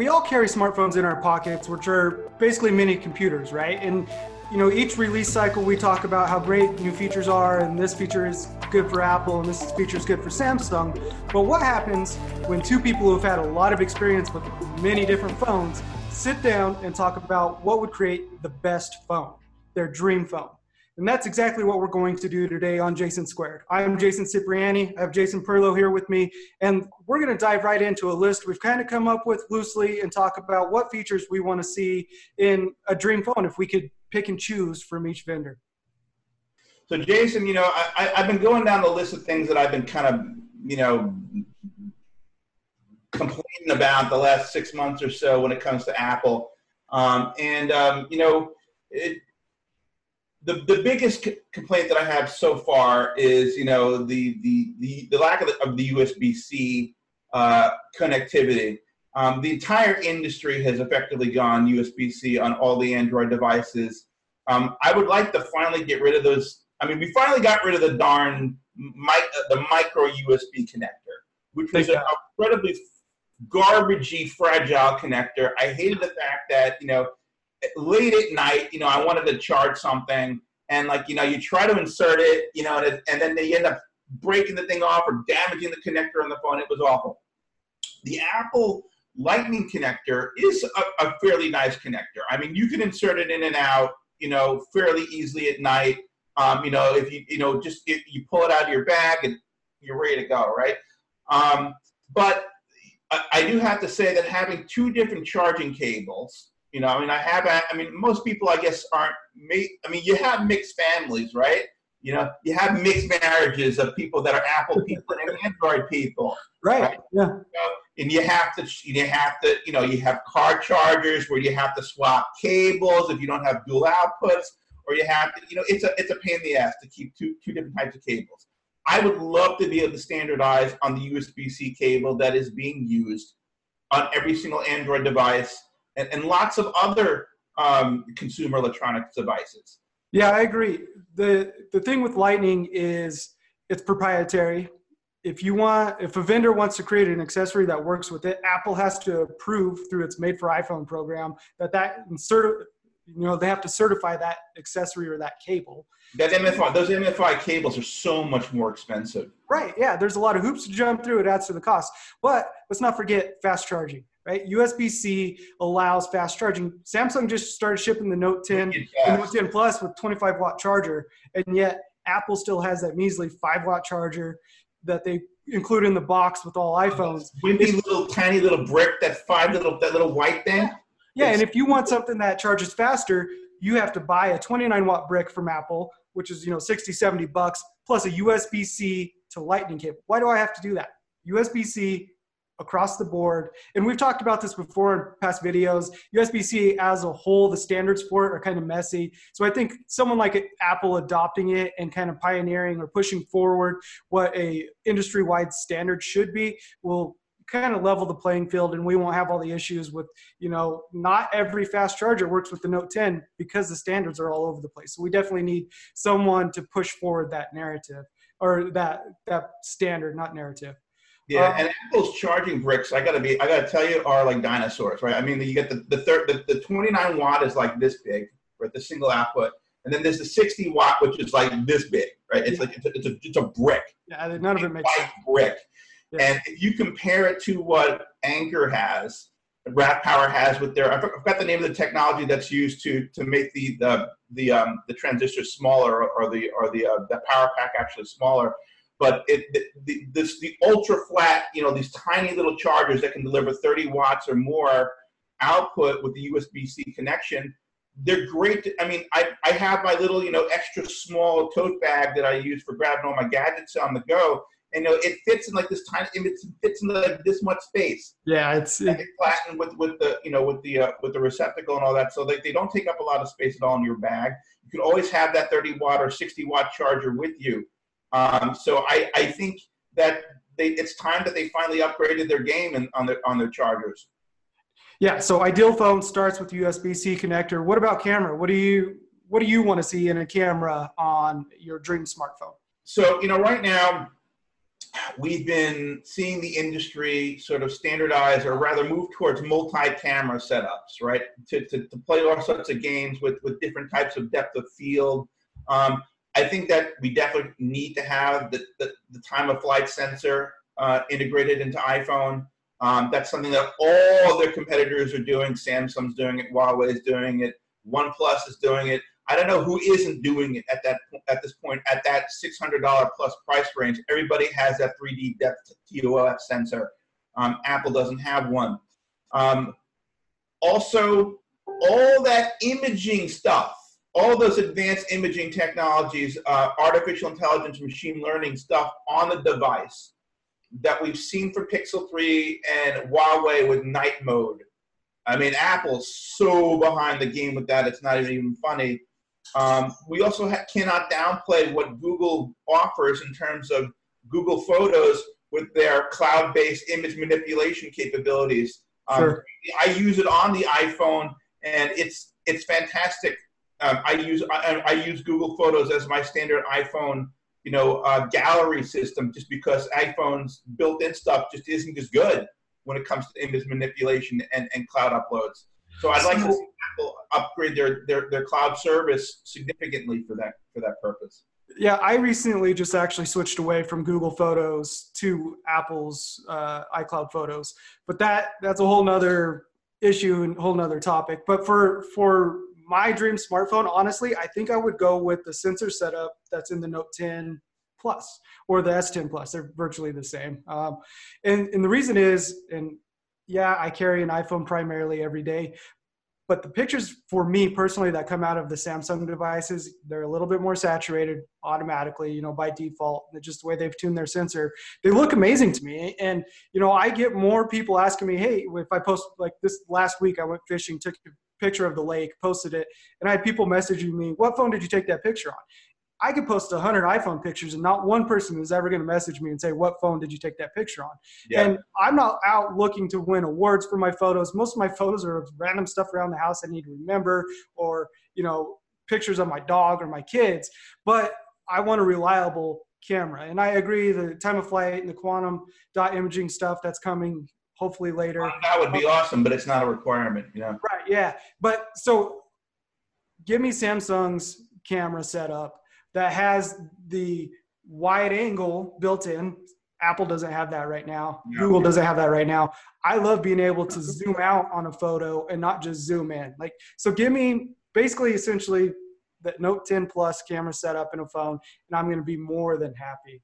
we all carry smartphones in our pockets, which are basically mini computers, right? And you know, each release cycle we talk about how great new features are, and this feature is good for Apple, and this feature is good for Samsung. But what happens when two people who have had a lot of experience with many different phones sit down and talk about what would create the best phone, their dream phone? And that's exactly what we're going to do today on Jason Squared. I'm Jason Cipriani. I have Jason Perlow here with me, and we're going to dive right into a list we've kind of come up with loosely and talk about what features we want to see in a dream phone if we could pick and choose from each vendor. So, Jason, you know, I, have been going down the list of things that I've been kind of, you know, complaining about the last six months or so when it comes to Apple. Um, and, um, you know, it, the, the biggest c- complaint that I have so far is you know the the the, the lack of the, of the USB C uh, connectivity. Um, the entire industry has effectively gone USB C on all the Android devices. Um, I would like to finally get rid of those. I mean, we finally got rid of the darn mi- the micro USB connector, which was an incredibly garbagey, fragile connector. I hated the fact that you know late at night, you know, I wanted to charge something, and like, you know, you try to insert it, you know, and, it, and then they end up breaking the thing off or damaging the connector on the phone. It was awful. The Apple Lightning connector is a, a fairly nice connector. I mean, you can insert it in and out, you know, fairly easily at night. Um, you know, if you, you know, just if you pull it out of your bag and you're ready to go, right? Um, but I, I do have to say that having two different charging cables you know, I mean, I have, I mean, most people, I guess, aren't, I mean, you have mixed families, right? You know, you have mixed marriages of people that are Apple people and Android people. Right. right? Yeah. You know, and you have to, you have to, you know, you have car chargers where you have to swap cables if you don't have dual outputs, or you have to, you know, it's a, it's a pain in the ass to keep two, two different types of cables. I would love to be able to standardize on the USB-C cable that is being used on every single Android device and, and lots of other um, consumer electronics devices. Yeah, I agree. the The thing with Lightning is it's proprietary. If you want, if a vendor wants to create an accessory that works with it, Apple has to approve through its Made for iPhone program that that insert, you know, they have to certify that accessory or that cable. That MFI, those MFI cables are so much more expensive. Right. Yeah. There's a lot of hoops to jump through. It adds to the cost. But let's not forget fast charging right? USB-C allows fast charging. Samsung just started shipping the Note 10, the Note 10 Plus with 25 watt charger, and yet Apple still has that measly five watt charger that they include in the box with all iPhones. Wimpy little tiny little brick, that five little that little white thing. Yeah, and if you want something that charges faster, you have to buy a 29 watt brick from Apple, which is you know 60, 70 bucks, plus a USB-C to Lightning cable. Why do I have to do that? USB-C across the board. And we've talked about this before in past videos. USB-C as a whole, the standards for it are kind of messy. So I think someone like Apple adopting it and kind of pioneering or pushing forward what a industry-wide standard should be will kind of level the playing field and we won't have all the issues with you know not every fast charger works with the note 10 because the standards are all over the place so we definitely need someone to push forward that narrative or that that standard not narrative yeah, um, and Apple's charging bricks, I gotta be, I gotta tell you, are like dinosaurs, right? I mean, you get the the third, the, the 29 watt is like this big, right? The single output, and then there's the 60 watt, which is like this big, right? It's yeah. like it's a, it's a, it's a brick. Yeah, none of it makes sense. Brick, yeah. and if you compare it to what Anker has, RAVPower has with their, I forgot the name of the technology that's used to to make the the the um the transistors smaller or the or the uh, the power pack actually smaller but it, the, this, the ultra flat, you know, these tiny little chargers that can deliver 30 watts or more output with the USB-C connection, they're great. To, I mean, I, I have my little, you know, extra small tote bag that I use for grabbing all my gadgets on the go. And you know, it fits in like this tiny, it fits in like this much space. Yeah, it's it, flattened with with the you know with the uh, with the receptacle and all that, so they, they don't take up a lot of space at all in your bag. You can always have that 30 watt or 60 watt charger with you. Um, so I, I think that they, it's time that they finally upgraded their game and on their on their chargers. Yeah. So ideal phone starts with USB-C connector. What about camera? What do you what do you want to see in a camera on your dream smartphone? So you know, right now, we've been seeing the industry sort of standardize or rather move towards multi-camera setups, right? To, to, to play all sorts of games with, with different types of depth of field. Um, I think that we definitely need to have the, the, the time of flight sensor uh, integrated into iPhone. Um, that's something that all their competitors are doing. Samsung's doing it, Huawei is doing it, OnePlus is doing it. I don't know who isn't doing it at that at this point at that $600 plus price range. Everybody has that 3D depth TOF sensor. Um, Apple doesn't have one. Um, also, all that imaging stuff, all those advanced imaging technologies, uh, artificial intelligence, machine learning stuff on the device that we've seen for Pixel 3 and Huawei with night mode. I mean, Apple's so behind the game with that, it's not even funny. Um, we also ha- cannot downplay what Google offers in terms of Google Photos with their cloud-based image manipulation capabilities. Um, sure. I use it on the iPhone, and it's it's fantastic. Um, I use I, I, use Google Photos as my standard iPhone, you know, uh, gallery system, just because iPhone's built-in stuff just isn't as good when it comes to image manipulation and, and cloud uploads. So I'd like to see Apple upgrade their, their, their cloud service significantly for that for that purpose. Yeah, I recently just actually switched away from Google Photos to Apple's uh, iCloud Photos, but that that's a whole nother issue and whole nother topic. But for for my dream smartphone, honestly, I think I would go with the sensor setup that's in the Note 10 Plus or the S10 Plus. They're virtually the same. Um, and, and the reason is, and yeah, I carry an iPhone primarily every day, but the pictures for me personally that come out of the Samsung devices, they're a little bit more saturated automatically, you know, by default. Just the way they've tuned their sensor, they look amazing to me. And you know, I get more people asking me, "Hey, if I post like this last week, I went fishing, took picture of the lake, posted it, and I had people messaging me, "What phone did you take that picture on?" I could post 100 iPhone pictures and not one person is ever going to message me and say, What phone did you take that picture on? Yeah. And I'm not out looking to win awards for my photos. Most of my photos are of random stuff around the house I need to remember or, you know, pictures of my dog or my kids. But I want a reliable camera. And I agree the time of flight and the quantum dot imaging stuff that's coming hopefully later. Well, that would be awesome, but it's not a requirement, you know. Right, yeah. But so give me Samsung's camera setup that has the wide angle built in. Apple doesn't have that right now. No. Google doesn't have that right now. I love being able to zoom out on a photo and not just zoom in. Like, so give me basically essentially the Note 10 Plus camera setup in a phone, and I'm going to be more than happy.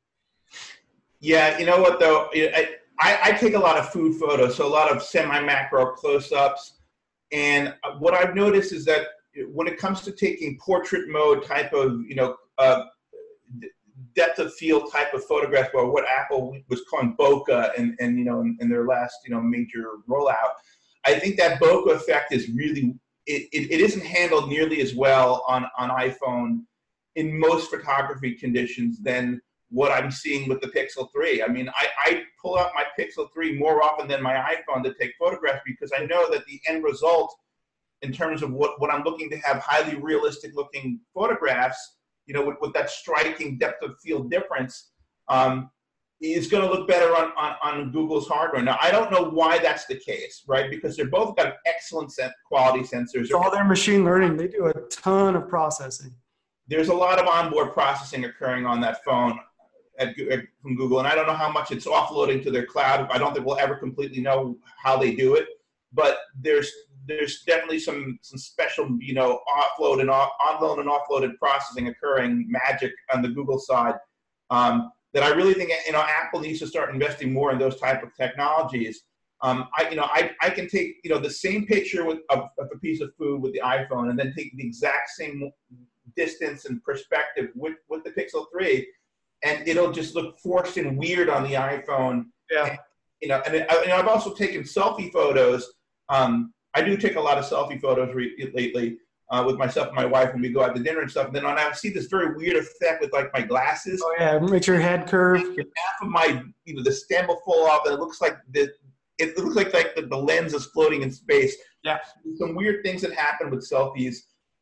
Yeah, you know what though, I, I, I take a lot of food photos, so a lot of semi-macro close-ups, and what I've noticed is that when it comes to taking portrait mode type of you know uh, depth of field type of photograph, or what Apple was calling bokeh, and and you know in, in, their last you know major rollout. I think that bokeh effect is really it, it, it isn't handled nearly as well on on iPhone in most photography conditions than what I'm seeing with the Pixel 3. I mean, I, I pull out my Pixel 3 more often than my iPhone to take photographs because I know that the end result in terms of what, what I'm looking to have highly realistic looking photographs you know, with, with that striking depth of field difference, um, is going to look better on, on, on, Google's hardware. Now, I don't know why that's the case, right? Because they're both got excellent quality sensors. All their machine learning. They do a ton of processing. There's a lot of onboard processing occurring on that phone at, at, from Google, and I don't know how much it's offloading to their cloud. I don't think we'll ever completely know how they do it, but there's there's definitely some some special you know offload and off, onload and offloaded processing occurring magic on the Google side um, that I really think you know Apple needs to start investing more in those type of technologies. Um, I you know I, I can take you know the same picture with of, of a piece of food with the iPhone and then take the exact same distance and perspective with with the Pixel 3 and it'll just look forced and weird on the iPhone. Yeah. And, you know, and, and I've also taken selfie photos um, I do take a lot of selfie photos re- lately uh, with myself and my wife when we go out to dinner and stuff. And then I see this very weird effect with like my glasses. Oh yeah, makes your head curve. Half of my, you know, the stem will fall off, and it looks like the it looks like like the, the lens is floating in space. Yeah, some weird things that happen with selfies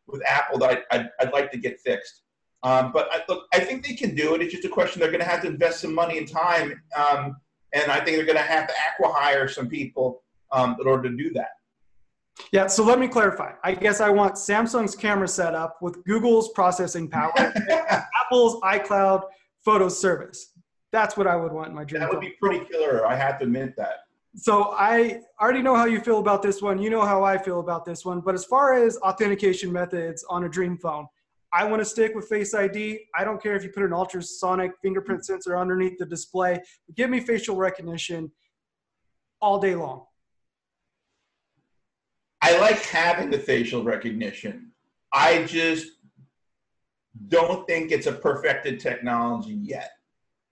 with Apple that I, I'd, I'd like to get fixed. Um, but I, look, I think they can do it. It's just a question they're going to have to invest some money and time, um, and I think they're going to have to acquire some people um, in order to do that. Yeah, so let me clarify. I guess I want Samsung's camera setup with Google's processing power, Apple's iCloud photo service. That's what I would want in my dream. That would be pretty killer. I have to admit that. So I already know how you feel about this one. You know how I feel about this one. But as far as authentication methods on a dream phone, I want to stick with Face ID. I don't care if you put an ultrasonic fingerprint sensor underneath the display. Give me facial recognition all day long. I like having the facial recognition. I just don't think it's a perfected technology yet.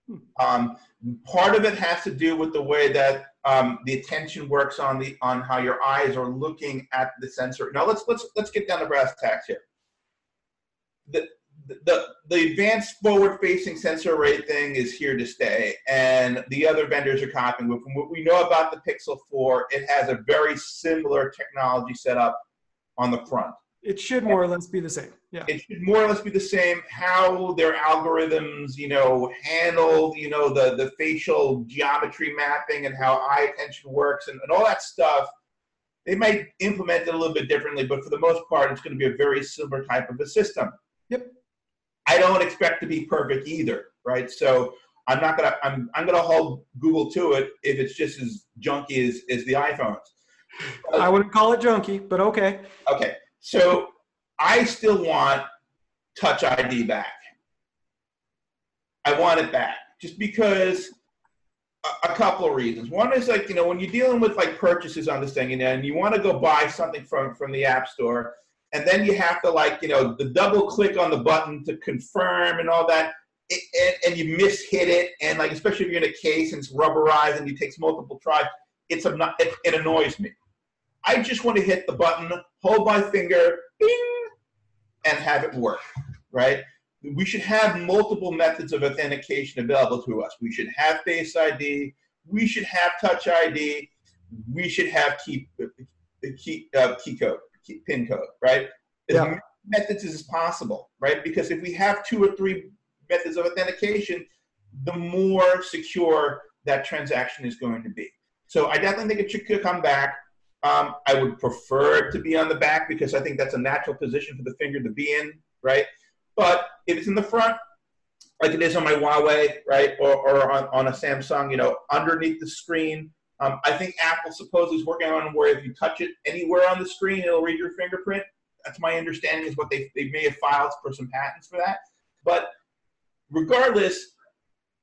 Hmm. Um, part of it has to do with the way that um, the attention works on the on how your eyes are looking at the sensor. Now let's let's let's get down to brass tacks here the, the, the advanced forward facing sensor array thing is here to stay and the other vendors are copying. From what we know about the pixel 4 it has a very similar technology setup on the front. It should more or less be the same yeah. It should more or less be the same. How their algorithms you know handle you know the the facial geometry mapping and how eye attention works and, and all that stuff they might implement it a little bit differently but for the most part it's going to be a very similar type of a system Yep. I don't expect to be perfect either, right? So I'm not gonna I'm I'm gonna hold Google to it if it's just as junky as, as the iPhones. I wouldn't call it junky, but okay. Okay. So I still want touch ID back. I want it back. Just because a, a couple of reasons. One is like, you know, when you're dealing with like purchases on this thing, you and you want to go buy something from from the app store, and then you have to like you know the double click on the button to confirm and all that it, and, and, you mishit it. And like especially if you're in a case and it's rubberized and it takes multiple tries it's it, it annoys me. I just want to hit the button hold my finger bing, and have it work right? We should have multiple methods of authentication available to us. We should have face id we should have touch id we should have key key, uh, key code pin code, right? As yeah. many methods as possible, right? Because if we have two or three methods of authentication, the more secure that transaction is going to be. So I definitely think it should come back. Um, I would prefer it to be on the back because I think that's a natural position for the finger to be in, right? But if it's in the front, like it is on my Huawei, right, or, or on, on a Samsung, you know, underneath the screen, um, I think Apple supposedly is working on where if you touch it anywhere on the screen, it'll read your fingerprint. That's my understanding is what they, they may have filed for some patents for that. But regardless,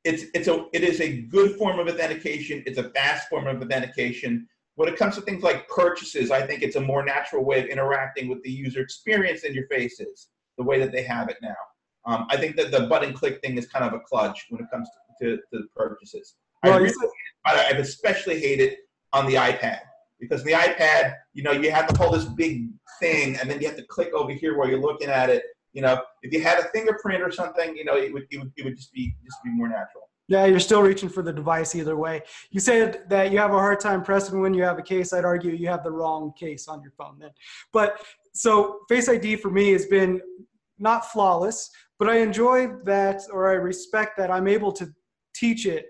it's, it's a, it is a good form of authentication. It's a fast form of authentication. When it comes to things like purchases, I think it's a more natural way of interacting with the user experience than your faces, the way that they have it now. Um, I think that the button click thing is kind of a clutch when it comes to, to, to purchases. Well, I really I especially hate it on the iPad because the iPad, you know, you have to hold this big thing and then you have to click over here while you're looking at it. You know, if you had a fingerprint or something, you know, it would, it would, it would just be just be more natural. Yeah, you're still reaching for the device either way. You said that you have a hard time pressing when you have a case. I'd argue you have the wrong case on your phone then. But so Face ID for me has been not flawless, but I enjoy that or I respect that I'm able to teach it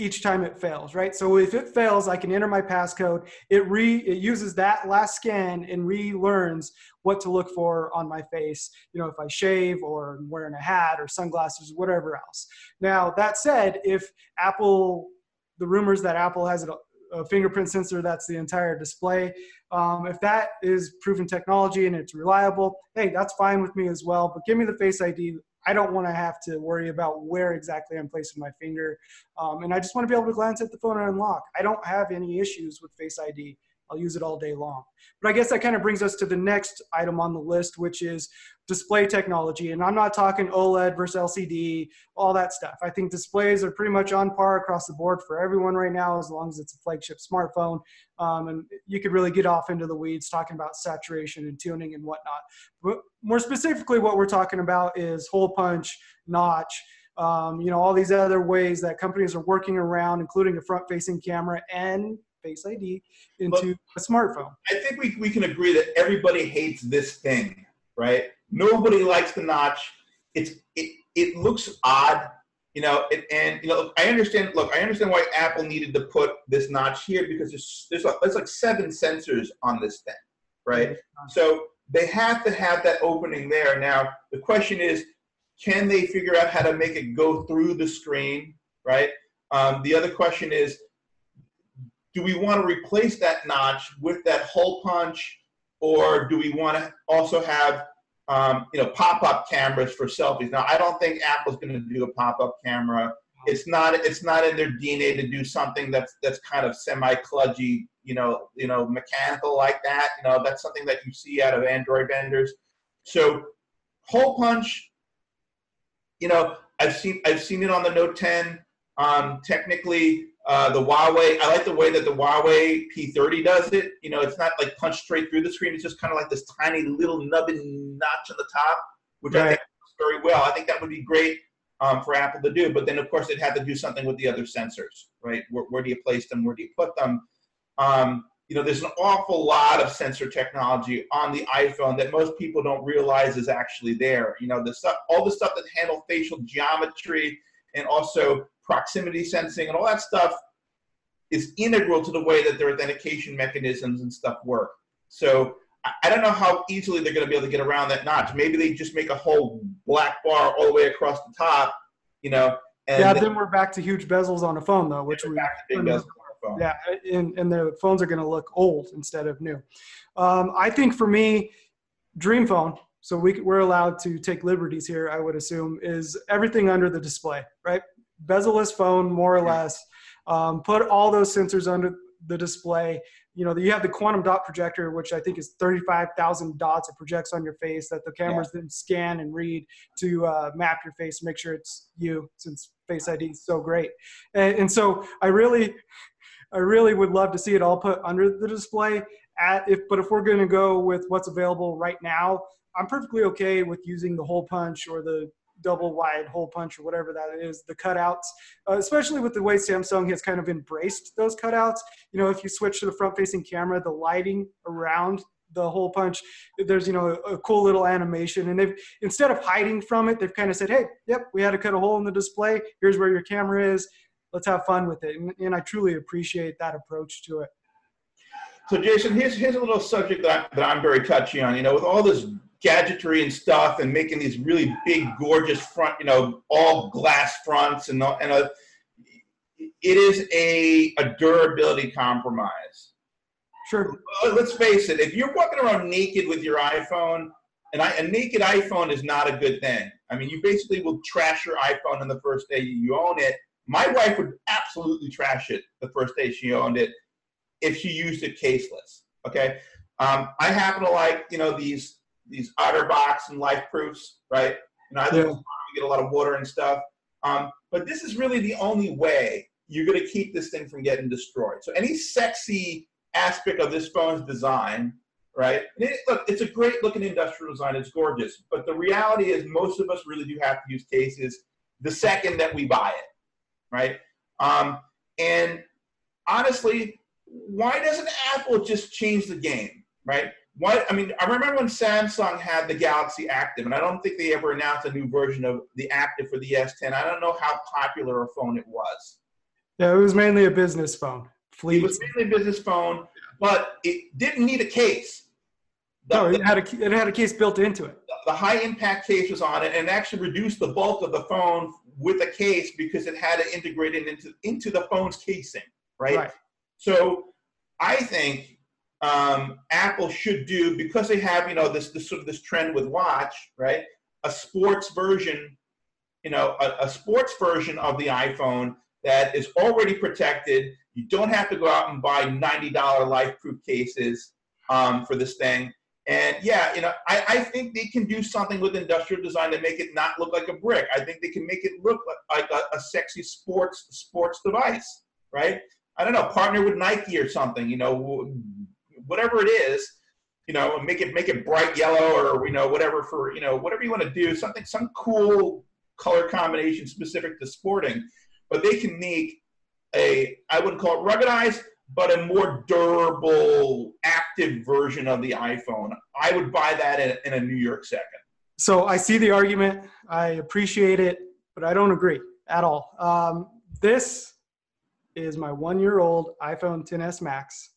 each time it fails, right? So if it fails, I can enter my passcode. It re it uses that last scan and relearns what to look for on my face. You know, if I shave or I'm wearing a hat or sunglasses, whatever else. Now that said, if Apple, the rumors that Apple has a, a fingerprint sensor that's the entire display, um, if that is proven technology and it's reliable, hey, that's fine with me as well. But give me the Face ID I don't want to have to worry about where exactly I'm placing my finger. Um, and I just want to be able to glance at the phone and unlock. I don't have any issues with Face ID. I'll use it all day long. But I guess that kind of brings us to the next item on the list, which is display technology. And I'm not talking OLED versus LCD, all that stuff. I think displays are pretty much on par across the board for everyone right now, as long as it's a flagship smartphone. Um, and you could really get off into the weeds talking about saturation and tuning and whatnot. But more specifically, what we're talking about is hole punch, notch, um, you know, all these other ways that companies are working around, including a front facing camera and Face ID into a smartphone. I think we, we can agree that everybody hates this thing, right? Nobody likes the notch. it's it, it looks odd, you know, it, and you know, I understand. Look, I understand why Apple needed to put this notch here because there's there's, like, there's like seven sensors on this thing, right? So they have to have that opening there. Now the question is, can they figure out how to make it go through the screen, right? Um, the other question is, do we want to replace that notch with that hole punch, or do we want to also have um, you know pop-up cameras for selfies? Now, I don't think Apple's going to do a pop-up camera. It's not it's not in their DNA to do something that's that's kind of semi-cludgy, you know, you know, mechanical like that. You know, that's something that you see out of Android vendors. So, hole punch, you know, I've seen I've seen it on the Note 10. Um, technically, uh, the Huawei, I like the way that the Huawei P30 does it. You know, it's not like punched straight through the screen. It's just kind of like this tiny little nubbin notch on the top, which right. I think works very well. I think that would be great um, for Apple to do. But then, of course, it had to do something with the other sensors, right? Where, where do you place them? Where do you put them? Um, you know, there's an awful lot of sensor technology on the iPhone that most people don't realize is actually there. You know, the stuff, all the stuff that handle facial geometry and also proximity sensing and all that stuff is integral to the way that their authentication mechanisms and stuff work. So I don't know how easily they're going to be able to get around that notch. Maybe they just make a whole black bar all the way across the top, you know. yeah, then, then we're back to huge bezels on a phone, though, which we back to big bezels on a phone. Yeah, and, and the phones are going to look old instead of new. Um, I think for me, Dream Phone so we, we're allowed to take liberties here, I would assume, is everything under the display, right? Bezelless phone, more or less. Um, put all those sensors under the display. You know, you have the quantum dot projector, which I think is 35,000 dots it projects on your face that the cameras yeah. then scan and read to uh, map your face, make sure it's you, since Face ID is so great. And, and so I really, I really would love to see it all put under the display. At if, but if we're going to go with what's available right now, I'm perfectly okay with using the hole punch or the double wide hole punch or whatever that is, the cutouts, uh, especially with the way Samsung has kind of embraced those cutouts. You know, if you switch to the front facing camera, the lighting around the hole punch, there's, you know, a, a, cool little animation. And they've, instead of hiding from it, they've kind of said, hey, yep, we had to cut a hole in the display. Here's where your camera is. Let's have fun with it. And, and I truly appreciate that approach to it. So, Jason, here's, here's a little subject that, that I'm very touchy on. You know, with all this gadgetry and stuff and making these really big, gorgeous front, you know, all glass fronts and, and a, it is a, a durability compromise. Sure. Let's face it, if you're walking around naked with your iPhone, and I, a naked iPhone is not a good thing. I mean, you basically will trash your iPhone on the first day you own it. My wife would absolutely trash it the first day she owned it if she used it caseless. Okay. Um, I happen to like, you know, these these OtterBox and LifeProofs, right? You know, I live yeah. get a lot of water and stuff. Um, but this is really the only way you're going to keep this thing from getting destroyed. So any sexy aspect of this phone's design, right? It, look, it's a great looking industrial design. It's gorgeous. But the reality is most of us really do have to use cases the second that we buy it, right? Um, and honestly, why doesn't Apple just change the game, right? What I mean, I remember when Samsung had the Galaxy Active, and I don't think they ever announced a new version of the Active for the S10. I don't know how popular a phone it was. Yeah, it was mainly a business phone. Fleet. It was mainly a business phone, but it didn't need a case. The, no, it had a it had a case built into it. The, the high impact case was on it, and actually reduced the bulk of the phone with a case because it had to integrate it into into the phone's casing, right? right. So I think um, Apple should do because they have you know this this sort of this trend with watch right a sports version you know a, a sports version of the iPhone that is already protected. You don't have to go out and buy ninety dollar LifeProof cases um, for this thing. And yeah, you know, I, I think they can do something with industrial design to make it not look like a brick. I think they can make it look like, like a, a sexy sports sports device, right? I don't know, partner with Nike or something. You know, whatever it is, you know, make it make it bright yellow or you know whatever for you know whatever you want to do, something some cool color combination specific to sporting, but they can make a I wouldn't call it ruggedized, but a more durable, active version of the iPhone. I would buy that in, in a New York second. so I see the argument. I appreciate it, but I don't agree at all. Um, this is my one-year-old iPhone 10s Max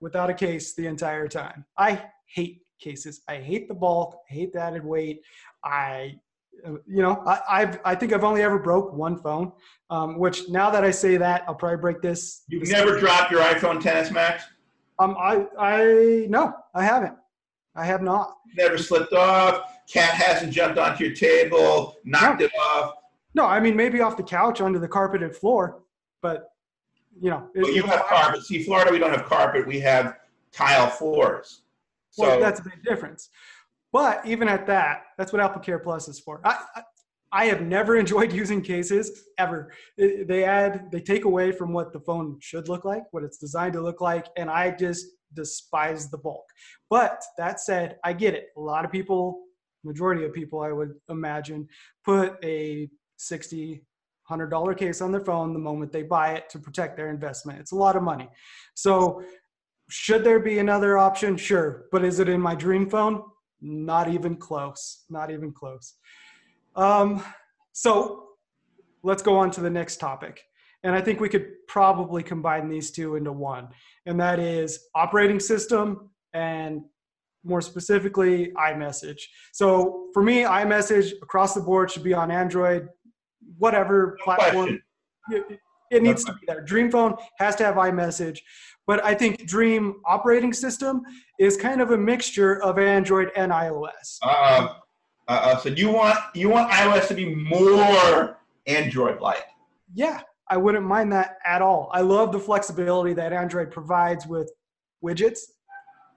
without a case the entire time. I hate cases. I hate the bulk. I hate the added weight. I, you know, I, I've, I think I've only ever broke one phone. Um, which now that I say that, I'll probably break this. You've this never dropped your iPhone 10s Max? Um, I, I no, I haven't. I have not. Never slipped off. Cat hasn't jumped onto your table, knocked No. it off. No, I mean maybe off the couch onto the carpeted floor, but you know. Well, you have carpet. See, Florida, we don't have carpet. We have tile floors. So Well, that's a big difference. But even at that, that's what AppleCare Plus is for. I, I, I have never enjoyed using cases ever. They add, they take away from what the phone should look like, what it's designed to look like, and I just despise the bulk. But that said, I get it. A lot of people, majority of people, I would imagine, put a 60 hundred dollar case on their phone the moment they buy it to protect their investment. It's a lot of money. So should there be another option? Sure. But is it in my dream phone? Not even close. Not even close. Um, so let's go on to the next topic. And I think we could probably combine these two into one, and that is operating system and more specifically iMessage. So for me, iMessage across the board should be on Android, whatever platform it, it needs to be there. Dream phone has to have iMessage, but I think Dream operating system is kind of a mixture of Android and iOS. Uh, uh, uh, so you want you want iOS to be more Android-like. Yeah, I wouldn't mind that at all. I love the flexibility that Android provides with widgets.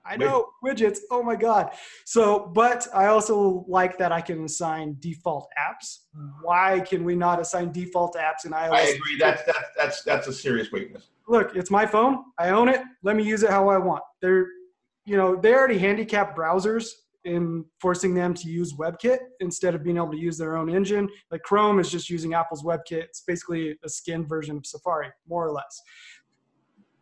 I know widgets. Oh my god. So, but I also like that I can assign default apps. Why can we not assign default apps in iOS? I agree. That's that's that's that's a serious weakness. look, it's my phone. I own it. Let me use it how I want. They're, you know, they already handicap browsers in forcing them to use WebKit instead of being able to use their own engine. Like Chrome is just using Apple's WebKit. It's basically a skin version of Safari, more or less.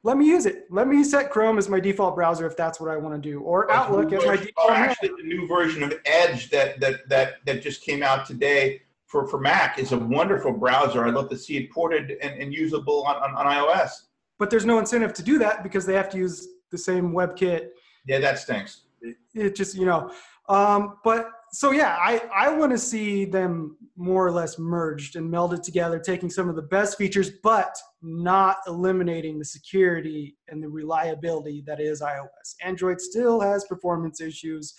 Let me use it. Let me set Chrome as my default browser if that's what I want to do, or Outlook as my default. mail. actually, the new version of Edge that that that that just came out today for for Mac is a wonderful browser. I'd love to see it ported and, and usable on, on, on iOS. But there's no incentive to do that because they have to use the same WebKit Yeah, that stinks. it just you know um, but so yeah i i want to see them more or less merged and melded together taking some of the best features but not eliminating the security and the reliability that is ios. Android still has performance issues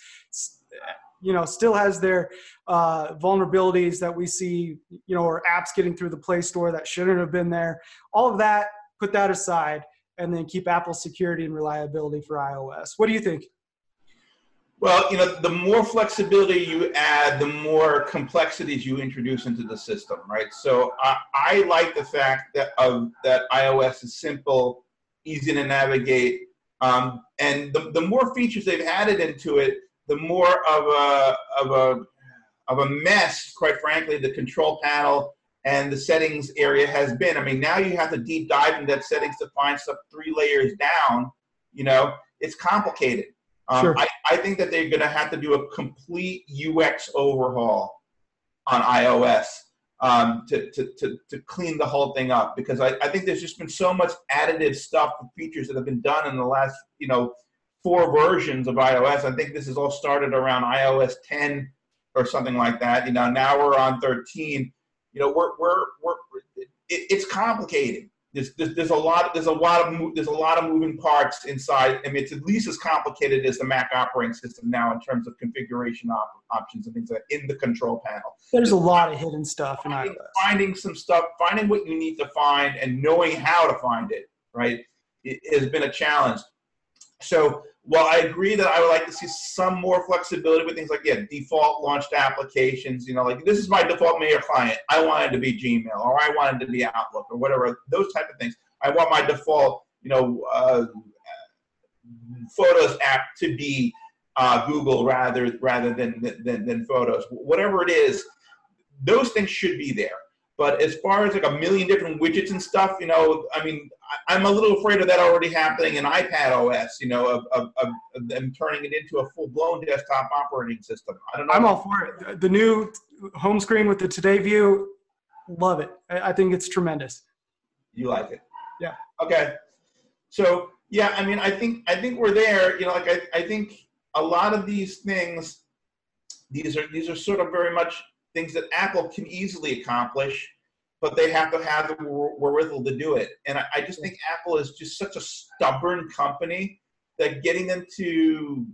you know still has their uh, vulnerabilities that we see you know or apps getting through the play store that shouldn't have been there. All of that put that aside and then keep apple's security and reliability for ios. What do you think Well, you know, the more flexibility you add, the more complexities you introduce into the system, right? So I, I like the fact that of that iOS is simple, easy to navigate, um, and the, the more features they've added into it, the more of a of a of a mess, quite frankly, the control panel and the settings area has been. I mean, now you have to deep dive into that settings to find stuff three layers down. You know, it's complicated. Um, Sure. I, I think that they're going to have to do a complete UX overhaul on iOS um, to, to, to, to clean the whole thing up because I, I think there's just been so much additive stuff and features that have been done in the last, you know, four versions of iOS. I think this has all started around iOS 10 or something like that. You know, now we're on 13. You know, we're, we're, we're it, it's complicated. There's, there's, there's a lot there's a lot of there's a lot of moving parts inside. I mean, it's at least as complicated as the Mac operating system now in terms of configuration op- options and things like in the control panel. There's a lot of hidden stuff in Finding, finding some stuff, finding what you need to find, and knowing how to find it, right, it, has been a challenge. So while I agree that I would like to see some more flexibility with things like yeah, default launched applications, you know, like this is my default mail client. I want it to be Gmail or I want it to be Outlook or whatever, those type of things. I want my default, you know, uh, Photos app to be uh, Google rather rather than, than than Photos. Whatever it is, those things should be there. But as far as like a million different widgets and stuff, you know, I mean, I, am a little afraid of that already happening in iPadOS. You know, of, of, of, of them turning it into a full blown desktop operating system. I don't know. I'm all for it. The new home screen with the Today View, love it. I think it's tremendous. You like it? Yeah. Okay. So yeah, I mean, I think I think we're there. You know, like I, I think a lot of these things, these are these are sort of very much things that Apple can easily accomplish, but they have to have the wherewithal to do it. And I, I just think Apple is just such a stubborn company that getting them to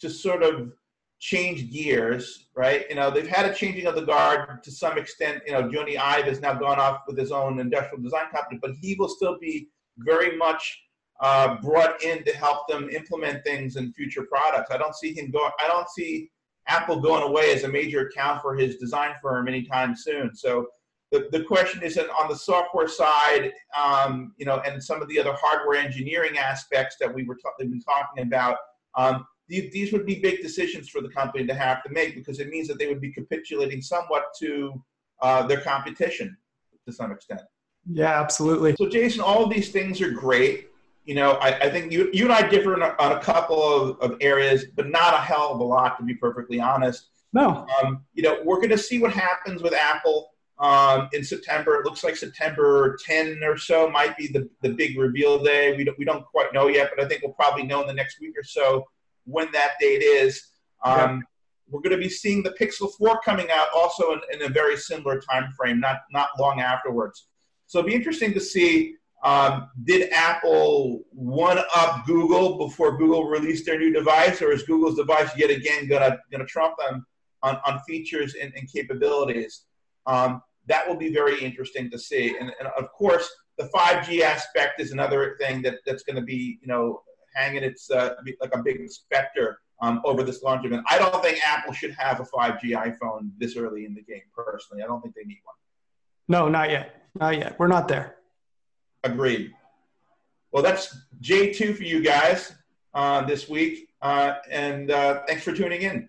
to sort of change gears, right? You know, they've had a changing of the guard to some extent. You know, Jony Ive has now gone off with his own industrial design company, but he will still be very much uh, brought in to help them implement things in future products. I don't see him going. I don't see Apple going away as a major account for his design firm anytime soon. So the, the question is that on the software side, um, you know, and some of the other hardware engineering aspects that we were ta- been talking about. Um, these, these would be big decisions for the company to have to make because it means that they would be capitulating somewhat to uh, their competition to some extent. Yeah, absolutely. So, Jason, all of these things are great you know, I, I, think you, you and I differ on a, on a couple of, of, areas, but not a hell of a lot, to be perfectly honest. No. Um, you know, we're going to see what happens with Apple um, in September. It looks like September 10 or so might be the, the big reveal day. We don't, we don't quite know yet, but I think we'll probably know in the next week or so when that date is. Um, yeah. We're going to be seeing the Pixel 4 coming out also in, in a very similar time frame, not, not long afterwards. So it'll be interesting to see um, did Apple one up Google before Google released their new device, or is Google's device yet again gonna gonna trump them on, on features and, and capabilities? Um, that will be very interesting to see. And, and, of course, the 5G aspect is another thing that, that's going to be you know hanging its uh, like a big specter um, over this launch event. I don't think Apple should have a 5G iPhone this early in the game. Personally, I don't think they need one. No, not yet. Not yet. We're not there. Agreed. Well, that's J2 for you guys uh, this week. Uh, and uh, thanks for tuning in.